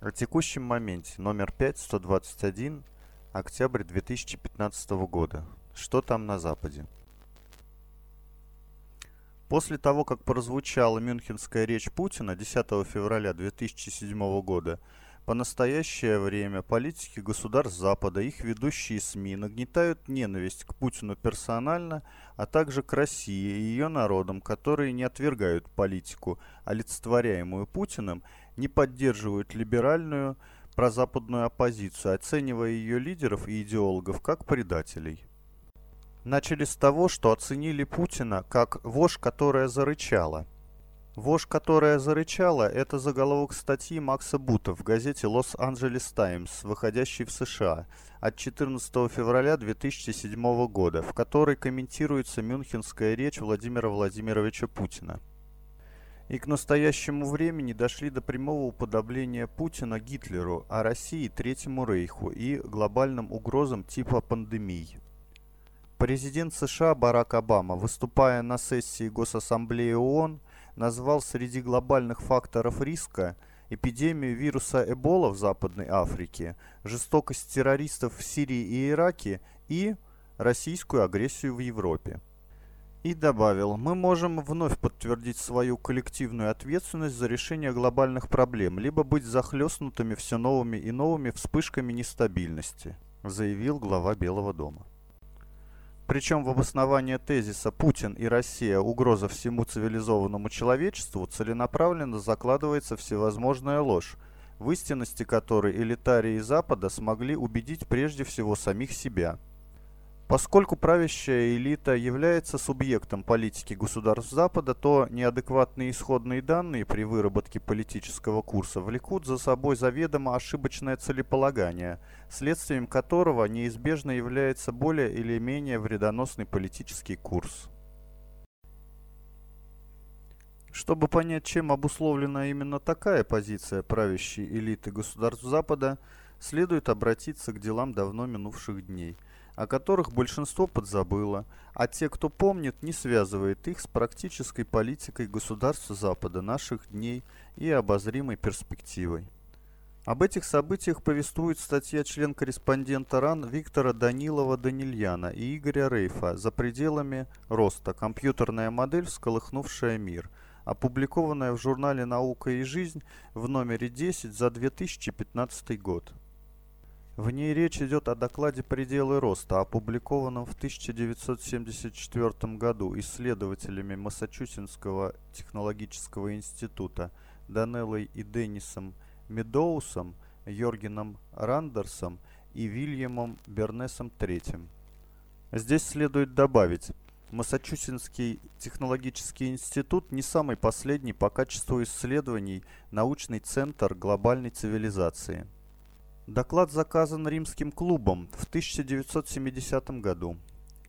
О текущем моменте, номер 5, 121, октябрь 2015 года. Что там на Западе? После того, как прозвучала мюнхенская речь Путина 10 февраля 2007 года, по настоящее время политики государств Запада, их ведущие СМИ нагнетают ненависть к Путину персонально, а также к России и ее народам, которые не отвергают политику, олицетворяемую Путиным, не поддерживают либеральную прозападную оппозицию, оценивая ее лидеров и идеологов как предателей. Начали с того, что оценили Путина как вошь, которая зарычала – Вошь, которая зарычала, это заголовок статьи Макса Бута в газете «Лос-Анджелес Таймс», выходящей в США, от 14 февраля 2007 года, в которой комментируется мюнхенская речь Владимира Владимировича Путина. И к настоящему времени дошли до прямого уподобления Путина Гитлеру, а России Третьему Рейху и глобальным угрозам типа пандемий. Президент США Барак Обама, выступая на сессии Госассамблеи ООН, назвал среди глобальных факторов риска эпидемию вируса Эбола в Западной Африке, жестокость террористов в Сирии и Ираке и российскую агрессию в Европе. И добавил, мы можем вновь подтвердить свою коллективную ответственность за решение глобальных проблем, либо быть захлестнутыми все новыми и новыми вспышками нестабильности, заявил глава Белого дома. Причем в обоснование тезиса «Путин и Россия – угроза всему цивилизованному человечеству» целенаправленно закладывается всевозможная ложь, в истинности которой элитарии Запада смогли убедить прежде всего самих себя – Поскольку правящая элита является субъектом политики государств Запада, то неадекватные исходные данные при выработке политического курса влекут за собой заведомо ошибочное целеполагание, следствием которого неизбежно является более или менее вредоносный политический курс. Чтобы понять, чем обусловлена именно такая позиция правящей элиты государств Запада, следует обратиться к делам давно минувших дней – о которых большинство подзабыло, а те, кто помнит, не связывает их с практической политикой государств Запада наших дней и обозримой перспективой. Об этих событиях повествует статья член-корреспондента РАН Виктора Данилова-Данильяна и Игоря Рейфа «За пределами роста. Компьютерная модель, всколыхнувшая мир», опубликованная в журнале «Наука и жизнь» в номере 10 за 2015 год. В ней речь идет о докладе «Пределы роста», опубликованном в 1974 году исследователями Массачусетского технологического института Данеллой и Деннисом Медоусом, Йоргеном Рандерсом и Вильямом Бернесом III. Здесь следует добавить, Массачусетский технологический институт не самый последний по качеству исследований научный центр глобальной цивилизации – Доклад заказан римским клубом в 1970 году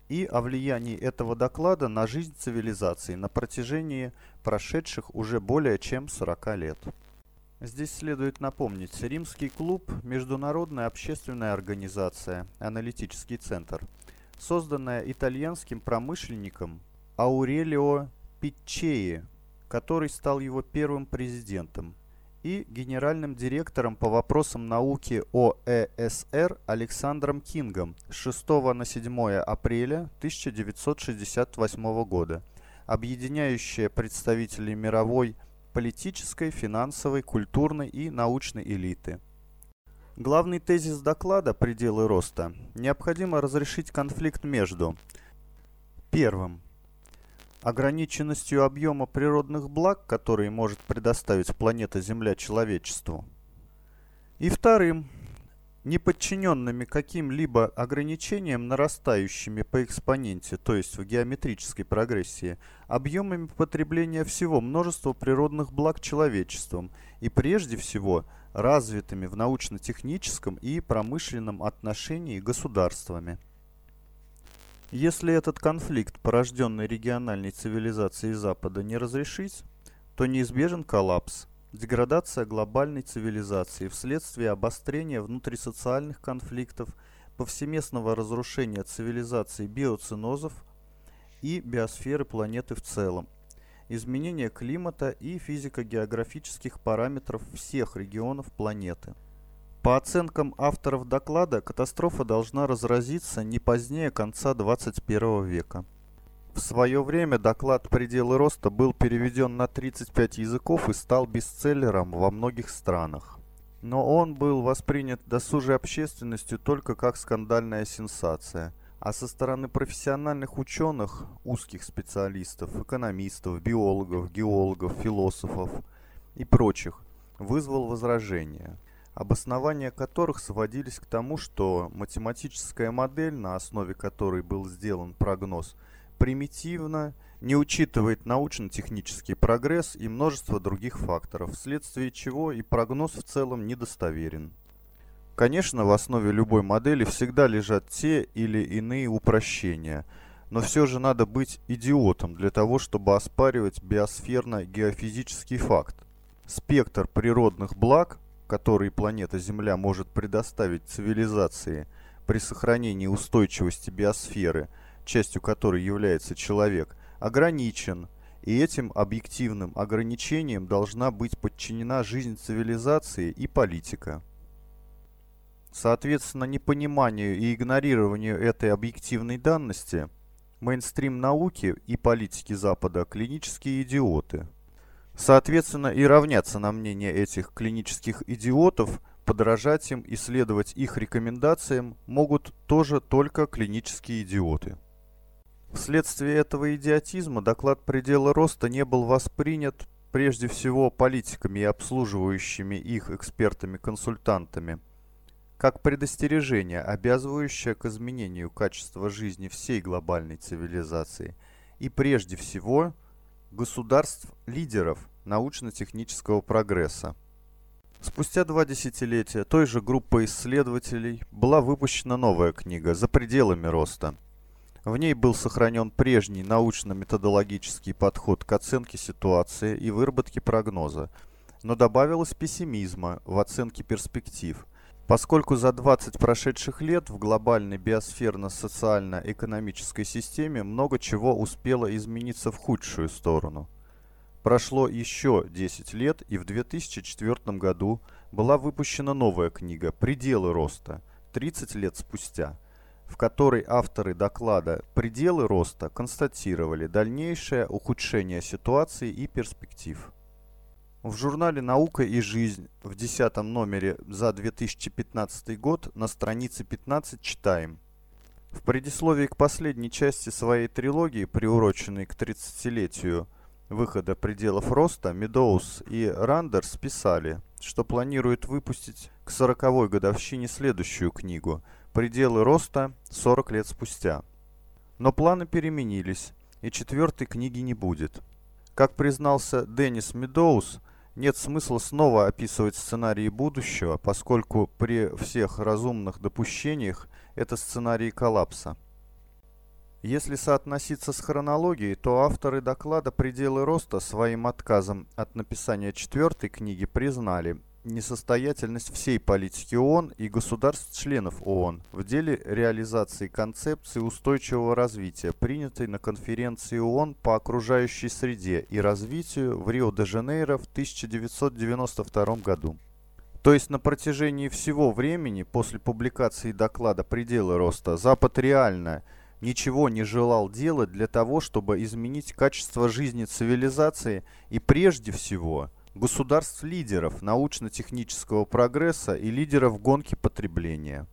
и о влиянии этого доклада на жизнь цивилизации на протяжении прошедших уже более чем 40 лет. Здесь следует напомнить, Римский клуб – международная общественная организация, аналитический центр, созданная итальянским промышленником Аурелио Пиччеи, который стал его первым президентом и генеральным директором по вопросам науки ОЭСР Александром Кингом с 6 на 7 апреля 1968 года, объединяющая представителей мировой политической, финансовой, культурной и научной элиты. Главный тезис доклада «Пределы роста» – необходимо разрешить конфликт между Первым ограниченностью объема природных благ, которые может предоставить планета Земля человечеству. И вторым, неподчиненными каким-либо ограничениям, нарастающими по экспоненте, то есть в геометрической прогрессии, объемами потребления всего множества природных благ человечеством и прежде всего развитыми в научно-техническом и промышленном отношении государствами. Если этот конфликт, порожденный региональной цивилизацией Запада, не разрешить, то неизбежен коллапс, деградация глобальной цивилизации вследствие обострения внутрисоциальных конфликтов, повсеместного разрушения цивилизации биоцинозов и биосферы планеты в целом. изменения климата и физико-географических параметров всех регионов планеты. По оценкам авторов доклада, катастрофа должна разразиться не позднее конца 21 века. В свое время доклад «Пределы роста» был переведен на 35 языков и стал бестселлером во многих странах. Но он был воспринят досужей общественностью только как скандальная сенсация. А со стороны профессиональных ученых, узких специалистов, экономистов, биологов, геологов, философов и прочих вызвал возражения обоснования которых сводились к тому, что математическая модель, на основе которой был сделан прогноз, примитивно, не учитывает научно-технический прогресс и множество других факторов, вследствие чего и прогноз в целом недостоверен. Конечно, в основе любой модели всегда лежат те или иные упрощения, но все же надо быть идиотом для того, чтобы оспаривать биосферно-геофизический факт. Спектр природных благ которые планета Земля может предоставить цивилизации при сохранении устойчивости биосферы, частью которой является человек, ограничен, и этим объективным ограничением должна быть подчинена жизнь цивилизации и политика. Соответственно, непониманию и игнорированию этой объективной данности мейнстрим науки и политики Запада – клинические идиоты – Соответственно, и равняться на мнение этих клинических идиотов, подражать им и следовать их рекомендациям могут тоже только клинические идиоты. Вследствие этого идиотизма доклад предела роста не был воспринят прежде всего политиками и обслуживающими их экспертами-консультантами, как предостережение, обязывающее к изменению качества жизни всей глобальной цивилизации, и прежде всего государств-лидеров, научно-технического прогресса. Спустя два десятилетия той же группой исследователей была выпущена новая книга «За пределами роста». В ней был сохранен прежний научно-методологический подход к оценке ситуации и выработке прогноза, но добавилось пессимизма в оценке перспектив, поскольку за 20 прошедших лет в глобальной биосферно-социально-экономической системе много чего успело измениться в худшую сторону – Прошло еще 10 лет, и в 2004 году была выпущена новая книга «Пределы роста» 30 лет спустя, в которой авторы доклада «Пределы роста» констатировали дальнейшее ухудшение ситуации и перспектив. В журнале «Наука и жизнь» в 10 номере за 2015 год на странице 15 читаем В предисловии к последней части своей трилогии, приуроченной к 30-летию выхода пределов роста Медоуз и Рандерс писали, что планируют выпустить к 40-й годовщине следующую книгу «Пределы роста 40 лет спустя». Но планы переменились, и четвертой книги не будет. Как признался Деннис Медоуз, нет смысла снова описывать сценарии будущего, поскольку при всех разумных допущениях это сценарии коллапса. Если соотноситься с хронологией, то авторы доклада «Пределы роста» своим отказом от написания четвертой книги признали несостоятельность всей политики ООН и государств-членов ООН в деле реализации концепции устойчивого развития, принятой на конференции ООН по окружающей среде и развитию в Рио-де-Жанейро в 1992 году. То есть на протяжении всего времени после публикации доклада «Пределы роста» Запад реально – ничего не желал делать для того, чтобы изменить качество жизни цивилизации и прежде всего государств-лидеров научно-технического прогресса и лидеров гонки потребления.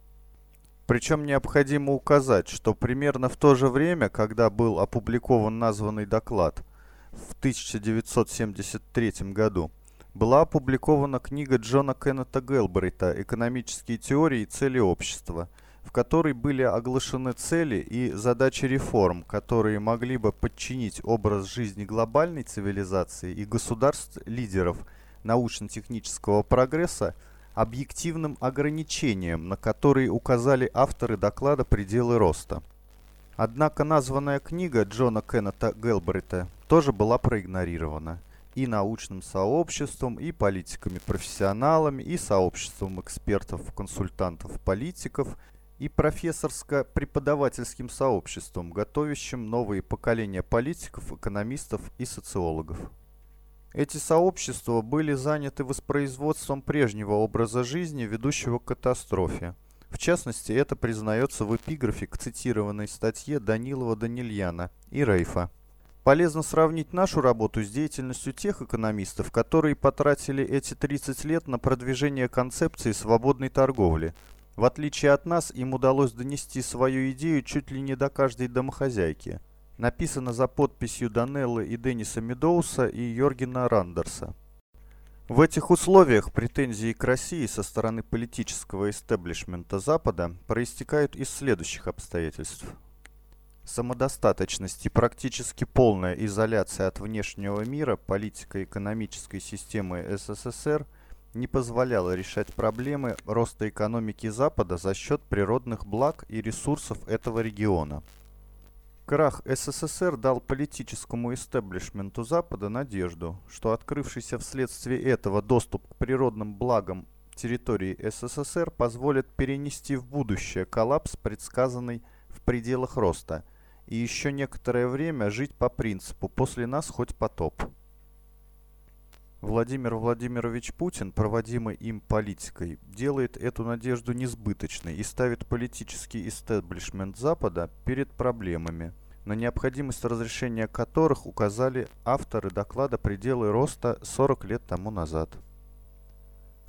Причем необходимо указать, что примерно в то же время, когда был опубликован названный доклад в 1973 году, была опубликована книга Джона Кеннета Гелбрейта «Экономические теории и цели общества», в которой были оглашены цели и задачи реформ, которые могли бы подчинить образ жизни глобальной цивилизации и государств-лидеров научно-технического прогресса объективным ограничениям, на которые указали авторы доклада «Пределы роста». Однако названная книга Джона Кеннета Гелбрита тоже была проигнорирована и научным сообществом, и политиками-профессионалами, и сообществом экспертов, консультантов, политиков – и профессорско-преподавательским сообществом, готовящим новые поколения политиков, экономистов и социологов. Эти сообщества были заняты воспроизводством прежнего образа жизни, ведущего к катастрофе. В частности, это признается в эпиграфе к цитированной статье Данилова Данильяна и Рейфа. Полезно сравнить нашу работу с деятельностью тех экономистов, которые потратили эти 30 лет на продвижение концепции свободной торговли. В отличие от нас, им удалось донести свою идею чуть ли не до каждой домохозяйки – Написано за подписью Данеллы и Денниса Медоуса и Йоргена Рандерса. В этих условиях претензии к России со стороны политического истеблишмента Запада проистекают из следующих обстоятельств. Самодостаточность и практически полная изоляция от внешнего мира политико-экономической системы СССР не позволяла решать проблемы роста экономики Запада за счет природных благ и ресурсов этого региона – Крах СССР дал политическому истеблишменту Запада надежду, что открывшийся вследствие этого доступ к природным благам территории СССР позволит перенести в будущее коллапс, предсказанный в пределах роста, и еще некоторое время жить по принципу «после нас хоть потоп». Владимир Владимирович Путин, проводимый им политикой, делает эту надежду несбыточной и ставит политический истеблишмент Запада перед проблемами, на необходимость разрешения которых указали авторы доклада «Пределы роста 40 лет тому назад».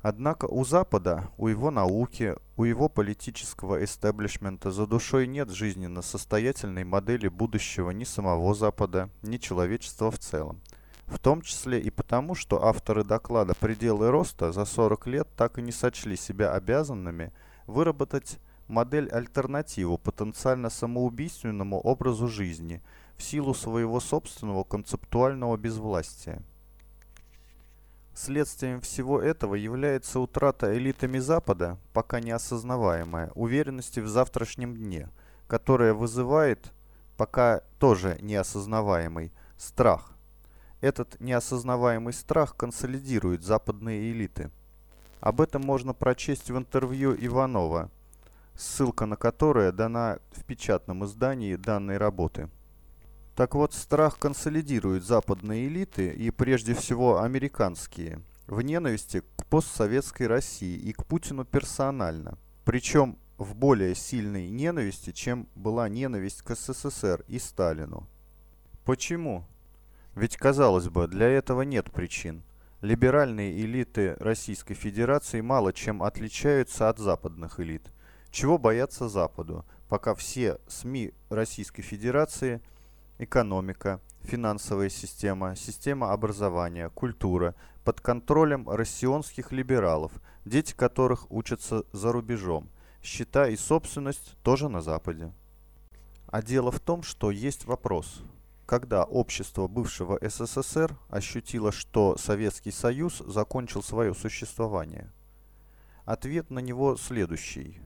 Однако у Запада, у его науки, у его политического эстеблишмента за душой нет жизненно состоятельной модели будущего ни самого Запада, ни человечества в целом – в том числе и потому, что авторы доклада «Пределы роста» за 40 лет так и не сочли себя обязанными выработать модель-альтернативу потенциально самоубийственному образу жизни в силу своего собственного концептуального безвластия. Следствием всего этого является утрата элитами Запада, пока не осознаваемая, уверенности в завтрашнем дне, которая вызывает, пока тоже неосознаваемый, страх, этот неосознаваемый страх консолидирует западные элиты. Об этом можно прочесть в интервью Иванова, ссылка на которое дана в печатном издании данной работы. Так вот, страх консолидирует западные элиты и прежде всего американские в ненависти к постсоветской России и к Путину персонально. Причем в более сильной ненависти, чем была ненависть к СССР и Сталину. Почему? Ведь, казалось бы, для этого нет причин. Либеральные элиты Российской Федерации мало чем отличаются от западных элит. Чего бояться Западу, пока все СМИ Российской Федерации, экономика, финансовая система, система образования, культура под контролем россионских либералов, дети которых учатся за рубежом, счета и собственность тоже на Западе. А дело в том, что есть вопрос – когда общество бывшего СССР ощутило, что Советский Союз закончил свое существование? Ответ на него следующий.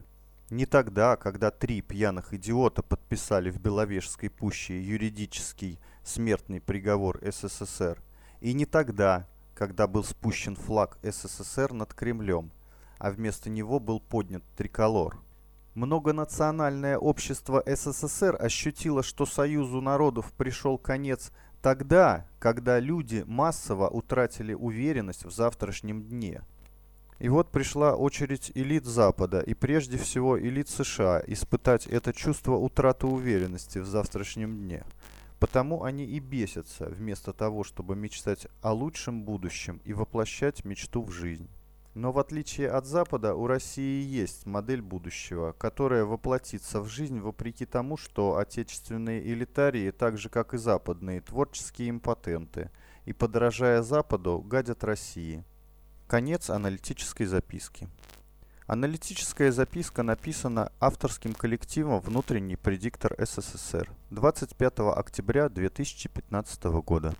Не тогда, когда три пьяных идиота подписали в Беловежской пуще юридический смертный приговор СССР, и не тогда, когда был спущен флаг СССР над Кремлем, а вместо него был поднят триколор – Многонациональное общество СССР ощутило, что Союзу народов пришел конец тогда, когда люди массово утратили уверенность в завтрашнем дне. И вот пришла очередь элит Запада и прежде всего элит США испытать это чувство утраты уверенности в завтрашнем дне. Потому они и бесятся, вместо того, чтобы мечтать о лучшем будущем и воплощать мечту в жизнь. Но в отличие от Запада, у России есть модель будущего, которая воплотится в жизнь вопреки тому, что отечественные элитарии, так же как и западные, творческие импотенты, и, подражая Западу, гадят России. Конец аналитической записки. Аналитическая записка написана авторским коллективом «Внутренний предиктор СССР» 25 октября 2015 года.